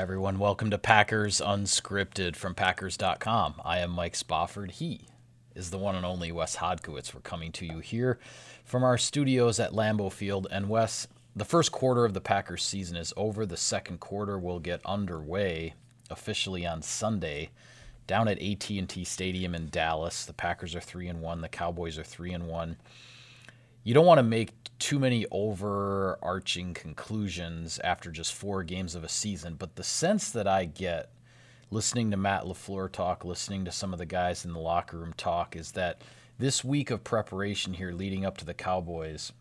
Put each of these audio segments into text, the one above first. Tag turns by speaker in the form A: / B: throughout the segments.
A: Everyone. Welcome to Packers Unscripted from Packers.com. I am Mike Spofford. He is the one and only Wes Hodkiewicz. We're coming to you here from our studios at Lambeau Field. And Wes, the first quarter of the Packers season is over. The second quarter will get underway officially on Sunday down at AT&T Stadium in Dallas. The Packers are 3 and 1, the Cowboys are 3 and 1 you don't want to make too many overarching conclusions after just four games of a season, but the sense that I get listening to Matt LaFleur talk, listening to some of the guys in the locker room talk, is that this week of preparation here leading up to the Cowboys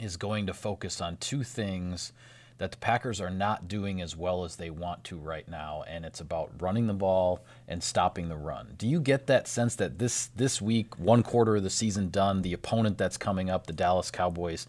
A: is going to focus on two things that the Packers are not doing as well as they want to right now, and it's about running the ball and stopping the run. Do you get that sense that this this week, one quarter of the season done, the opponent that's coming up, the Dallas Cowboys,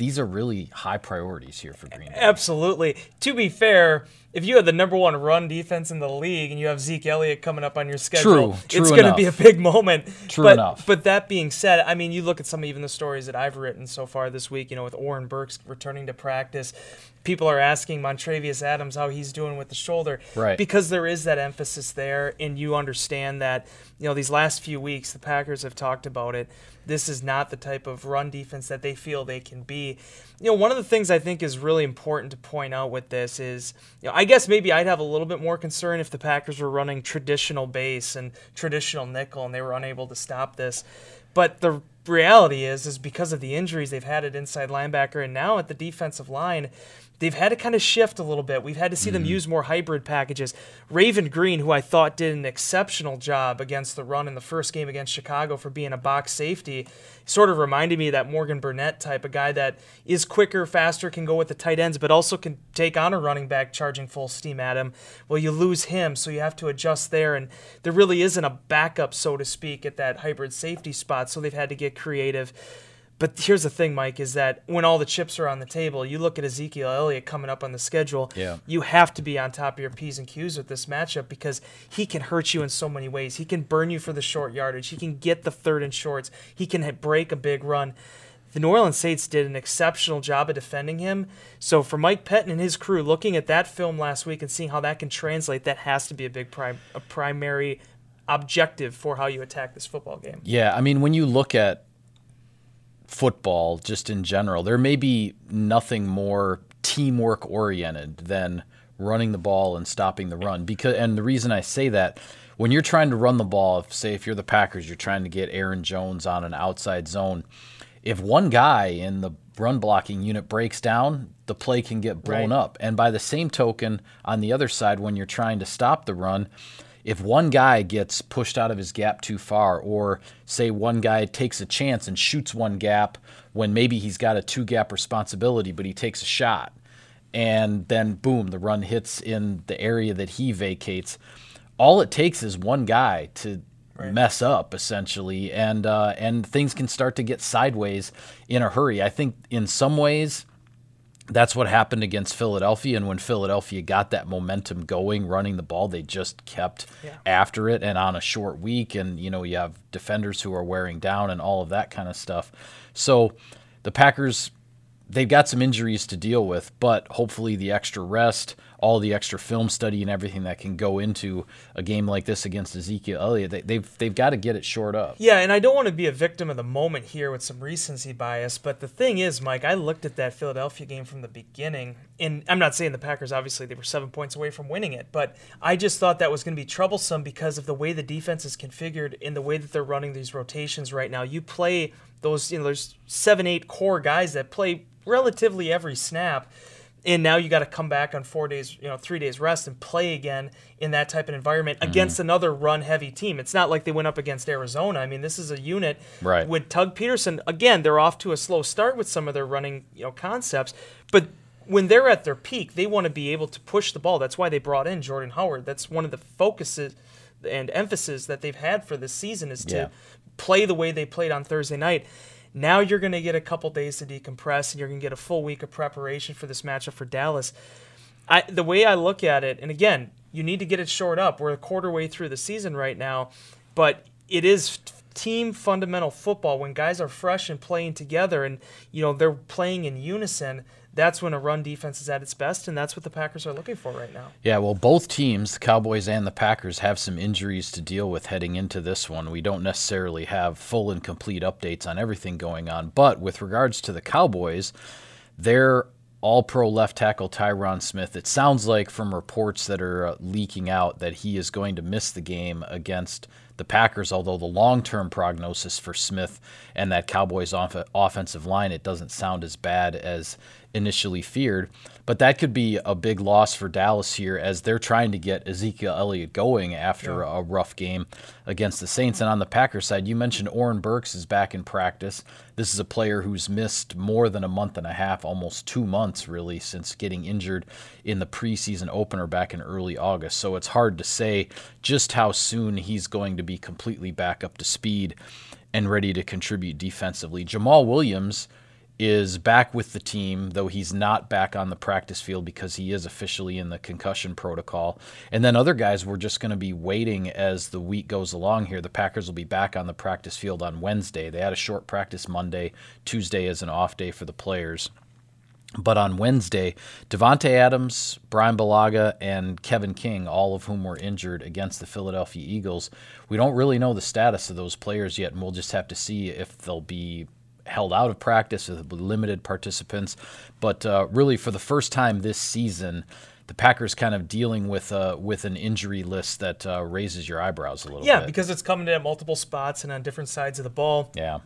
A: these are really high priorities here for Green Bay.
B: Absolutely. To be fair, if you had the number one run defense in the league and you have Zeke Elliott coming up on your schedule,
A: True, true
B: it's going to be a big moment.
A: True
B: but,
A: enough.
B: But that being said, I mean, you look at some even the stories that I've written so far this week. You know, with Oren Burks returning to practice, people are asking Montravius Adams how he's doing with the shoulder,
A: Right.
B: Because there is that emphasis there, and you understand that. You know, these last few weeks, the Packers have talked about it. This is not the type of run defense that they feel they can be. You know, one of the things I think is really important to point out with this is, you know, I guess maybe I'd have a little bit more concern if the Packers were running traditional base and traditional nickel and they were unable to stop this. But the reality is, is because of the injuries they've had at inside linebacker and now at the defensive line, they've had to kind of shift a little bit. We've had to see them mm. use more hybrid packages. Raven Greene, who I thought did an exceptional job against the run in the first game against Chicago for being a box safety, sort of reminded me of that Morgan Burnett type, a guy that is quicker, faster, can go with the tight ends, but also can take on a running back charging full steam at him. Well, you lose him, so you have to adjust there, and there really isn't a backup, so to speak, at that hybrid safety spot, so they've had to get creative. But here's the thing, Mike, is that when all the chips are on the table, you look at Ezekiel Elliott coming up on the schedule.
A: Yeah.
B: You have to be on top of your P's and Q's with this matchup because he can hurt you in so many ways. He can burn you for the short yardage. He can get the third and shorts. He can hit- break a big run. The New Orleans Saints did an exceptional job of defending him. So for Mike Pettine and his crew, looking at that film last week and seeing how that can translate, that has to be a big prim- a primary objective for how you attack this football game.
A: Yeah, I mean, when you look at football just in general, there may be nothing more teamwork oriented than running the ball and stopping the run. Because and the reason I say that, when you're trying to run the ball, if, say if you're the Packers, you're trying to get Aaron Jones on an outside zone. If one guy in the run blocking unit breaks down, the play can get blown
B: Right.
A: up. And by the same token, on the other side, when you're trying to stop the run, if one guy gets pushed out of his gap too far, or say one guy takes a chance and shoots one gap when maybe he's got a two gap responsibility, but he takes a shot, and then boom, the run hits in the area that he vacates. All it takes is one guy to mess up essentially, and uh, and things can start to get sideways in a hurry. I think in some ways that's what happened against Philadelphia. And when Philadelphia got that momentum going, running the ball, they just kept
B: Yeah.
A: after it. And on a short week, and you know, you have defenders who are wearing down and all of that kind of stuff. So the Packers, they've got some injuries to deal with, but hopefully the extra rest, all the extra film study, and everything that can go into a game like this against Ezekiel Elliott, they, they've they've got to get it shored up.
B: Yeah, and I don't want to be a victim of the moment here with some recency bias, but the thing is, Mike, I looked at that Philadelphia game from the beginning, and I'm not saying the Packers, obviously, they were seven points away from winning it, but I just thought that was going to be troublesome because of the way the defense is configured and the way that they're running these rotations right now. You play those, you know, there's seven, eight core guys that play relatively every snap and now you got to come back on four days, you know, three days rest and play again in that type of environment mm-hmm. against another run heavy team. It's not like they went up against Arizona. I mean, this is a unit
A: Right.
B: with Doug Pederson. Again, they're off to a slow start with some of their running, you know, concepts, but when they're at their peak, they want to be able to push the ball. That's why they brought in Jordan Howard. That's one of the focuses and emphasis that they've had for this season is to
A: Yeah.
B: play the way they played on Thursday night. Now you're going to get a couple days to decompress, and you're going to get a full week of preparation for this matchup for Dallas. I, the way I look at it, and again, you need to get it shored up. We're a quarter way through the season right now, but it is team fundamental football when guys are fresh and playing together, and you know they're playing in unison. That's when a run defense is at its best, and that's what the Packers are looking for right now.
A: Yeah, well, both teams, the Cowboys and the Packers, have some injuries to deal with heading into this one. We don't necessarily have full and complete updates on everything going on, but with regards to the Cowboys, they're all pro left tackle Tyron Smith. It sounds like from reports that are uh, leaking out that he is going to miss the game against the Packers, although the long term prognosis for Smith and that Cowboys off- offensive line, it doesn't sound as bad as initially feared. But that could be a big loss for Dallas here as they're trying to get Ezekiel Elliott going after yeah. a rough game against the Saints. And on the Packers side, you mentioned Oren Burks is back in practice. This is a player who's missed more than a month and a half, almost two months really, since getting injured in the preseason opener back in early August. So it's hard to say just how soon he's going to be completely back up to speed and ready to contribute defensively. Jamaal Williams is back with the team, though he's not back on the practice field because he is officially in the concussion protocol. And then other guys, we're just going to be waiting as the week goes along here. The Packers will be back on the practice field on Wednesday. They had a short practice Monday, Tuesday is an off day for the players. But on Wednesday, Davante Adams, Bryan Bulaga, and Kevin King, all of whom were injured against the Philadelphia Eagles, we don't really know the status of those players yet, and we'll just have to see if they'll be held out of practice with limited participants. But uh, really, for the first time this season, the Packers kind of dealing with uh, with an injury list that uh, raises your eyebrows a little
B: yeah,
A: bit.
B: because it's coming in at multiple spots and on different sides of the ball.
A: Yeah.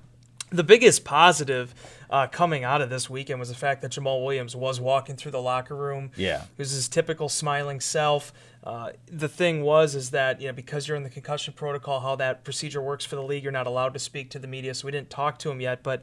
B: The biggest positive uh, coming out of this weekend was the fact that Jamaal Williams was walking through the locker room.
A: Yeah.
B: He was his typical smiling self. Uh, the thing was is that you know because you're in the concussion protocol, how that procedure works for the league, you're not allowed to speak to the media. So we didn't talk to him yet, but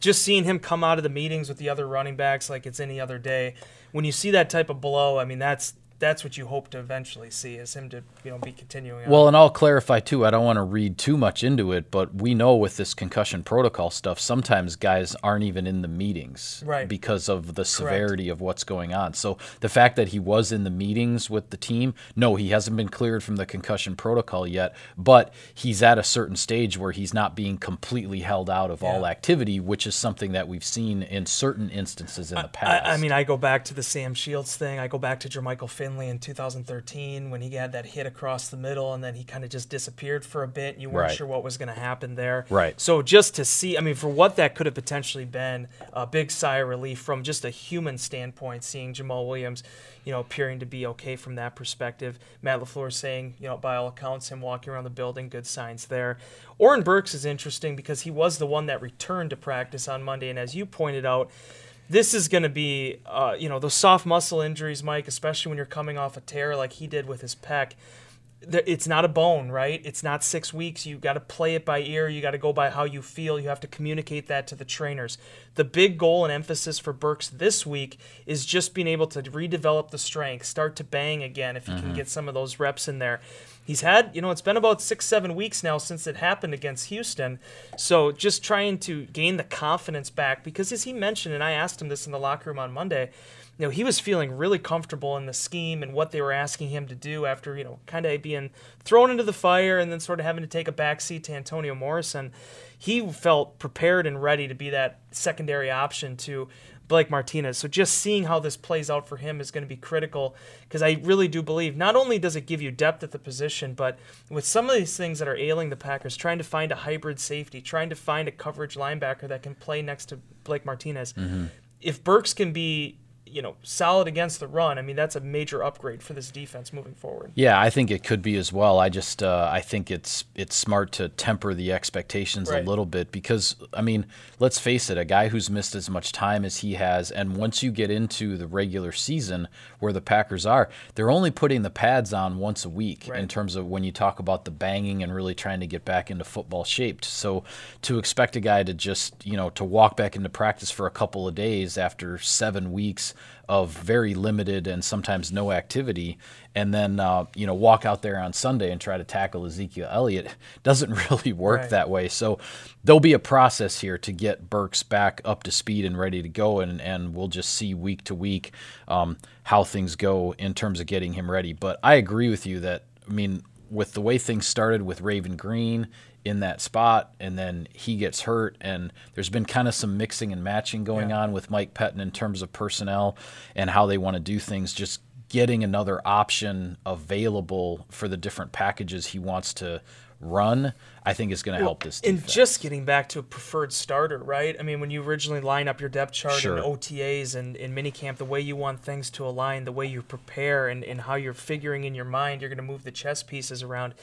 B: just seeing him come out of the meetings with the other running backs like it's any other day, when you see that type of blow, I mean that's that's what you hope to eventually see is him to you know be continuing. On.
A: Well, and I'll clarify too. I don't want to read too much into it, but we know with this concussion protocol stuff, sometimes guys aren't even in the meetings
B: right.
A: because of the severity Correct. of what's going on. So the fact that he was in the meetings with the team, no, he hasn't been cleared from the concussion protocol yet, but he's at a certain stage where he's not being completely held out of yeah. all activity, which is something that we've seen in certain instances in the past.
B: I, I mean, I go back to the Sam Shields thing. I go back to Jermichael Finn Finley in 2013 when he had that hit across the middle and then he kind of just disappeared for a bit. And you weren't
A: right.
B: sure what was going to happen there.
A: Right.
B: So just to see, I mean, for what that could have potentially been, a big sigh of relief from just a human standpoint, seeing Jamaal Williams, you know, appearing to be okay from that perspective. Matt LaFleur saying, you know, by all accounts, him walking around the building, good signs there. Oren Burks is interesting because he was the one that returned to practice on Monday. And as you pointed out, this is going to be, uh, you know, those soft muscle injuries, Mike, especially when you're coming off a tear like he did with his pec. It's not a bone, right? It's not six weeks. You got to play it by ear. You got to go by how you feel. You have to communicate that to the trainers. The big goal and emphasis for Burks this week is just being able to redevelop the strength, start to bang again if you mm-hmm. can get some of those reps in there he's had, you know, it's been about six, seven weeks now since it happened against Houston. So just trying to gain the confidence back because, as he mentioned, and I asked him this in the locker room on Monday, you know, he was feeling really comfortable in the scheme and what they were asking him to do after, you know, kind of being thrown into the fire and then sort of having to take a backseat to Antonio Morrison. He felt prepared and ready to be that secondary option to Blake Martinez. So just seeing how this plays out for him is going to be critical because I really do believe not only does it give you depth at the position, but with some of these things that are ailing the Packers, trying to find a hybrid safety, trying to find a coverage linebacker that can play next to Blake Martinez. Mm-hmm. If Burks can be you know, solid against the run, I mean, that's a major upgrade for this defense moving forward.
A: Yeah, I think it could be as well. I just, uh, I think it's it's smart to temper the expectations right. a little bit because, I mean, let's face it, a guy who's missed as much time as he has, and once you get into the regular season where the Packers are, they're only putting the pads on once a week right. in terms of when you talk about the banging and really trying to get back into football shaped. So to expect a guy to just, you know, to walk back into practice for a couple of days after seven weeks of very limited and sometimes no activity, and then uh, you know walk out there on Sunday and try to tackle Ezekiel Elliott doesn't really work right. that way. So there'll be a process here to get Burks back up to speed and ready to go, and and we'll just see week to week um, how things go in terms of getting him ready. But I agree with you that I mean with the way things started with Raven Greene in that spot, and then he gets hurt, and there's been kind of some mixing and matching going
B: Yeah.
A: on with Mike Pettine in terms of personnel and how they want to do things. Just getting another option available for the different packages he wants to run, I think is going to help this.
B: And just getting back to a preferred starter, right? I mean, when you originally line up your depth chart
A: Sure.
B: and OTAs and in minicamp, the way you want things to align, the way you prepare, and, and how you're figuring in your mind, you're going to move the chess pieces around.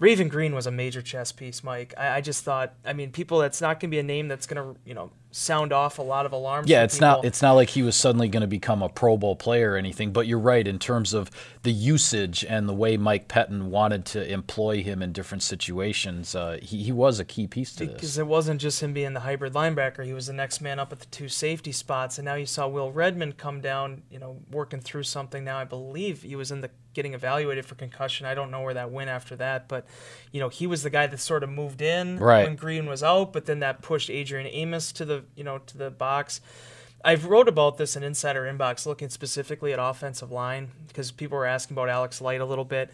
B: Raven Greene was a major chess piece, Mike. I, I just thought, I mean, people, that's not going to be a name that's going to, you know, sound off a lot of alarms.
A: Yeah, it's not it's not like he was suddenly going to become a Pro Bowl player or anything, but you're right in terms of the usage and the way Mike Pettine wanted to employ him in different situations. Uh, he, he was a key piece to this.
B: Because it wasn't just him being the hybrid linebacker; he was the next man up at the two safety spots. And now you saw Will Redmond come down, you know, working through something. Now I believe he was in the getting evaluated for concussion. I don't know where that went after that, but you know, he was the guy that sort of moved in
A: Right.
B: when Greene was out. But then that pushed Adrian Amos to the you know to the box. I've wrote about this in Insider Inbox, looking specifically at offensive line because people were asking about Alex Light a little bit.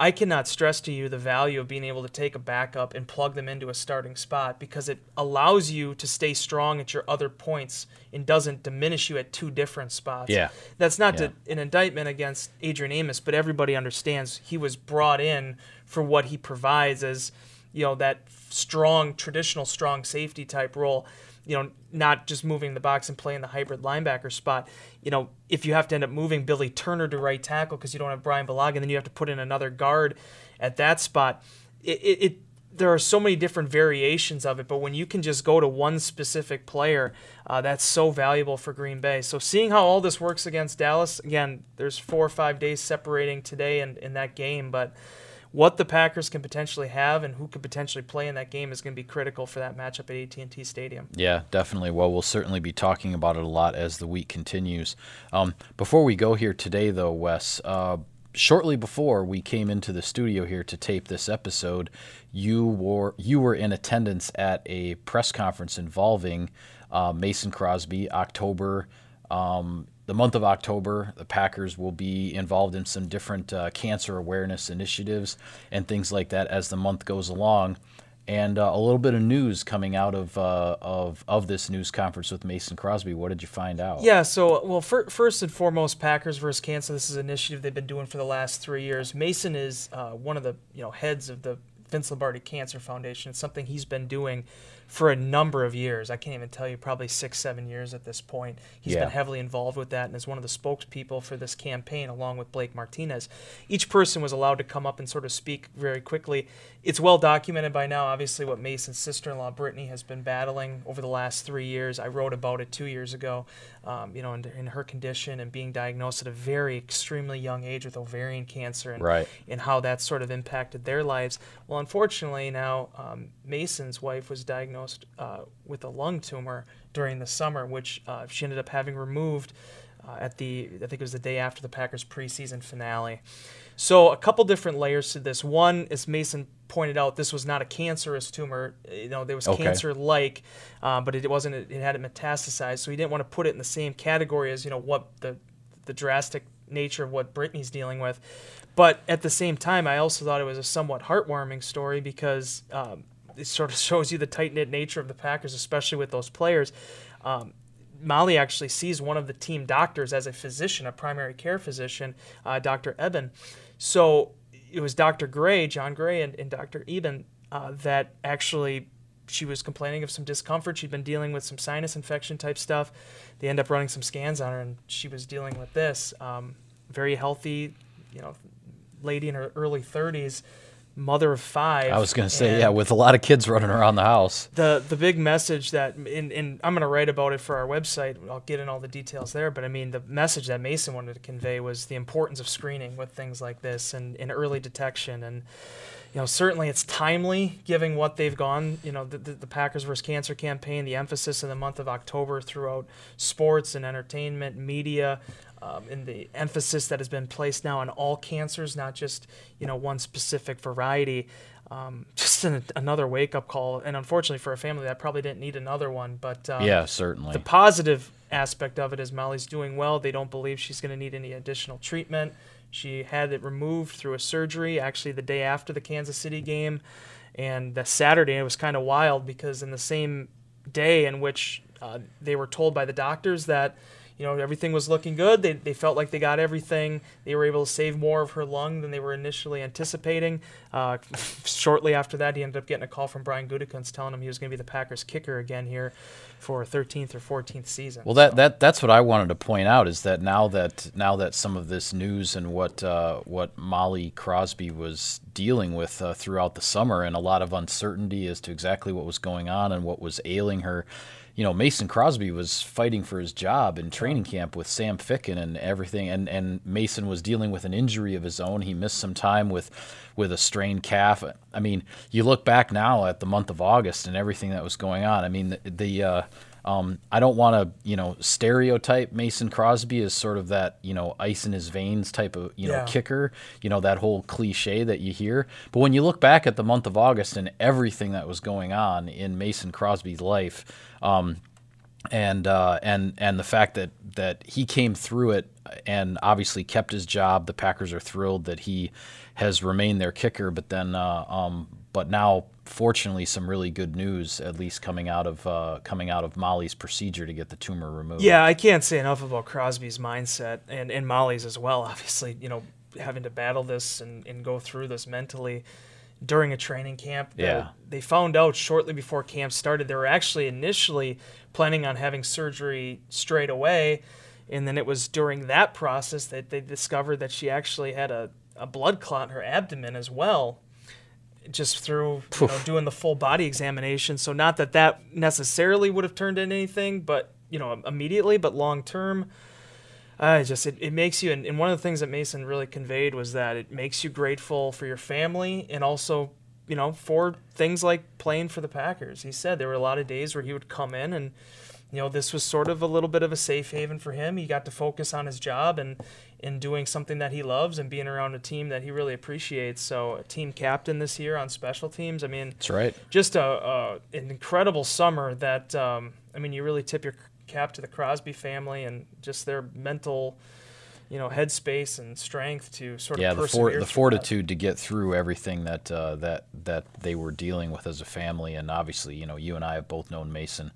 B: I cannot stress to you the value of being able to take a backup and plug them into a starting spot because it allows you to stay strong at your other points and doesn't diminish you at two different spots.
A: Yeah.
B: That's not
A: Yeah.
B: to, an indictment against Adrian Amos, but everybody understands he was brought in for what he provides as, you know, that strong, traditional strong safety type role. You know, not just moving the box and playing the hybrid linebacker spot. You know, if you have to end up moving Billy Turner to right tackle because you don't have Bryan Bulaga, and then you have to put in another guard at that spot. It, it, it there are so many different variations of it, but when you can just go to one specific player, uh, that's so valuable for Green Bay. So seeing how all this works against Dallas, again, there's four or five days separating today and in that game, but what the Packers can potentially have and who could potentially play in that game is going to be critical for that matchup at AT&T Stadium.
A: Yeah, definitely. Well, we'll certainly be talking about it a lot as the week continues. Um, before we go here today, though, Wes, uh, shortly before we came into the studio here to tape this episode, you were you were in attendance at a press conference involving uh, Mason Crosby. October, um, the month of October, the Packers will be involved in some different uh, cancer awareness initiatives and things like that as the month goes along and uh, a little bit of news coming out of uh, of of this news conference with Mason Crosby. What did you find out?
B: Yeah, so well, fir- first and foremost, Packers versus Cancer. This is an initiative they've been doing for the last three years. Mason is uh, one of the you know heads of the Vince Lombardi Cancer Foundation. It's something he's been doing for a number of years. I can't even tell you, probably six, seven years at this point. He's
A: Yeah.
B: been heavily involved with that and is one of the spokespeople for this campaign, along with Blake Martinez. Each person was allowed to come up and sort of speak very quickly. It's well documented by now, obviously, what Mason's sister in law, Brittany, has been battling over the last three years. I wrote about it two years ago, um, you know, in, in her condition and being diagnosed at a very extremely young age with ovarian cancer and,
A: Right.
B: and how that sort of impacted their lives. Well, unfortunately, now um, Mason's wife was diagnosed uh, with a lung tumor during the summer, which uh, she ended up having removed uh, at the I think it was the day after the Packers preseason finale. So a couple different layers to this. One, as Mason pointed out, this was not a cancerous tumor. You know, there was
A: Okay.
B: cancer-like, uh, but it wasn't. It hadn't metastasized, so he didn't want to put it in the same category as you know what the the drastic nature of what Brittany's dealing with. But at the same time, I also thought it was a somewhat heartwarming story because um, it sort of shows you the tight knit nature of the Packers, especially with those players. Um, Molly actually sees one of the team doctors as a physician, a primary care physician, uh, Dr. Eben. So it was Dr. Gray, John Gray, and, and Dr. Eben uh, that actually she was complaining of some discomfort. She'd been dealing with some sinus infection type stuff. They end up running some scans on her, and she was dealing with this. Um, very healthy, you know, lady in her early 30s, mother of five.
A: I was going to say, yeah, with a lot of kids running around the house.
B: the the big message that in, in I'm going to write about it for our website. I'll get in all the details there, but I mean the message that Mason wanted to convey was the importance of screening with things like this and, and early detection and you know certainly it's timely given what they've gone you know the, the, the Packers versus Cancer campaign the emphasis in the month of October throughout sports and entertainment media um, and the emphasis that has been placed now on all cancers not just you know one specific variety um, just an, another wake up call. And unfortunately for a family that probably didn't need another one. But um,
A: yeah, certainly.
B: the positive aspect of it is Molly's doing well. They don't believe she's going to need any additional treatment. She had it removed through a surgery actually the day after the Kansas City game. And the Saturday, it was kind of wild because in the same day in which uh, they were told by the doctors that you know everything was looking good. They, they felt like they got everything. They were able to save more of her lung than they were initially anticipating. Uh, shortly after that, he ended up getting a call from Brian Gutekunst telling him he was going to be the Packers kicker again here for a 13th or 14th season.
A: Well, that, so. that that's what I wanted to point out is that now that now that some of this news and what uh, what Molly Crosby was dealing with uh, throughout the summer and a lot of uncertainty as to exactly what was going on and what was ailing her you know, Mason Crosby was fighting for his job in training camp with Sam Ficken and everything, and, and Mason was dealing with an injury of his own. He missed some time with with a strained calf. I mean, you look back now at the month of August and everything that was going on. I mean, the, the uh, um, I don't want to, you know, stereotype Mason Crosby as sort of that, you know, ice in his veins type of, you know, kicker, you know, that whole cliche that you hear. But when you look back at the month of August and everything that was going on in Mason Crosby's life, um, and uh, and and the fact that that he came through it and obviously kept his job. The Packers are thrilled that he has remained their kicker, but then uh, um, but now fortunately some really good news at least coming out of uh, coming out of Molly's procedure to get the tumor removed.
B: Yeah, I can't say enough about Crosby's mindset and and Molly's as well. Obviously, you know having to battle this and, and go through this mentally during a training camp.
A: Yeah.
B: They found out shortly before camp started they were actually initially planning on having surgery straight away. And then it was during that process that they discovered that she actually had a, a blood clot in her abdomen as well, just through you know, doing the full body examination. So, not that that necessarily would have turned into anything, but, you know, immediately, but long term I just it, it makes you and, and one of the things that Mason really conveyed was that it makes you grateful for your family and also you know for things like playing for the Packers. He said there were a lot of days where he would come in and you know this was sort of a little bit of a safe haven for him. He got to focus on his job and in doing something that he loves and being around a team that he really appreciates. So, a team captain this year on special teams. I mean,
A: that's right.
B: Just a, a an incredible summer that um, I mean, you really tip your cap to the Crosby family and just their mental, you know, headspace and strength to sort
A: yeah,
B: of
A: the,
B: for,
A: the fortitude that. to get through everything that uh, that that they were dealing with as a family, and obviously, you know, you and I have both known Mason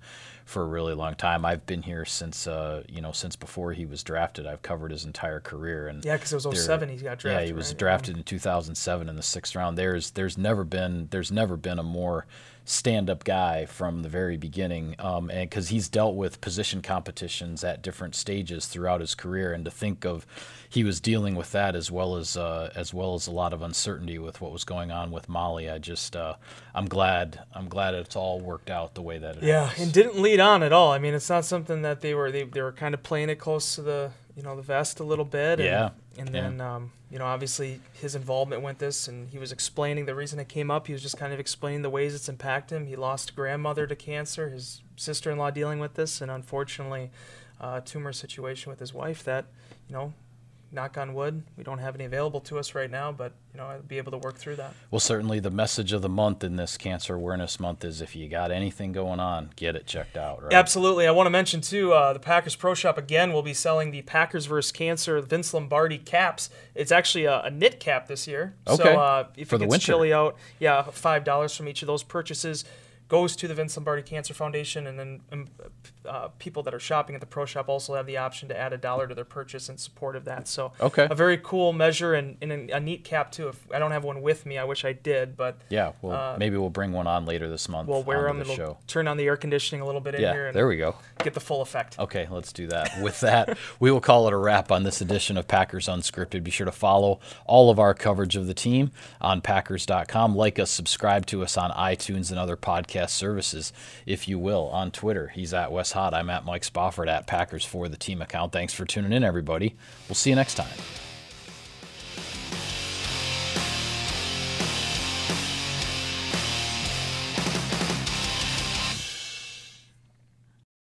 A: for a really long time. I've been here since uh, you know since before he was drafted. I've covered his entire career, and
B: yeah, because it was 07 he got drafted.
A: Yeah, he was
B: right?
A: drafted in 2007 in the sixth round. There's there's never been there's never been a more stand-up guy from the very beginning, um, and because he's dealt with position competitions at different stages throughout his career, and to think of he was dealing with that as well as uh, as well as a lot of uncertainty with what was going on with Molly. I just uh, I'm glad I'm glad it's all worked out the way that it
B: yeah, and didn't lead on at all. I mean, it's not something that they were they, they were kind of playing it close to the you know the vest a little bit. And,
A: yeah.
B: And then
A: yeah.
B: um, you know obviously his involvement with this, and he was explaining the reason it came up. He was just kind of explaining the ways it's impacted him. He lost grandmother to cancer, his sister-in-law dealing with this, and unfortunately, uh, tumor situation with his wife that you know knock on wood, we don't have any available to us right now, but you know, I'll be able to work through that.
A: Well, certainly the message of the month in this Cancer Awareness Month is if you got anything going on, get it checked out. Right?
B: Absolutely. I want to mention too, uh, the Packers Pro Shop again will be selling the Packers versus Cancer Vince Lombardi caps. It's actually a, a knit cap this year.
A: Okay.
B: So uh, if
A: For
B: it gets chilly out, yeah, five dollars from each of those purchases goes to the Vince Lombardi Cancer Foundation, and then um, uh, people that are shopping at the pro shop also have the option to add a dollar to their purchase in support of that. So,
A: okay.
B: a very cool measure and, and a, a, neat cap too. If I don't have one with me, I wish I did, but
A: yeah, well, uh, maybe we'll bring one on later this month.
B: We'll wear them.
A: The show.
B: turn on the air conditioning a little bit in
A: yeah,
B: here.
A: there we go.
B: Get the full effect.
A: Okay, let's do that. With that, we will call it a wrap on this edition of Packers Unscripted. Be sure to follow all of our coverage of the team on Packers.com. Like us, subscribe to us on iTunes and other podcast services. If you will, on Twitter. He's at Wes Hot. I'm at Mike Spofford at Packers for the team account. Thanks for tuning in, everybody. We'll see you next time.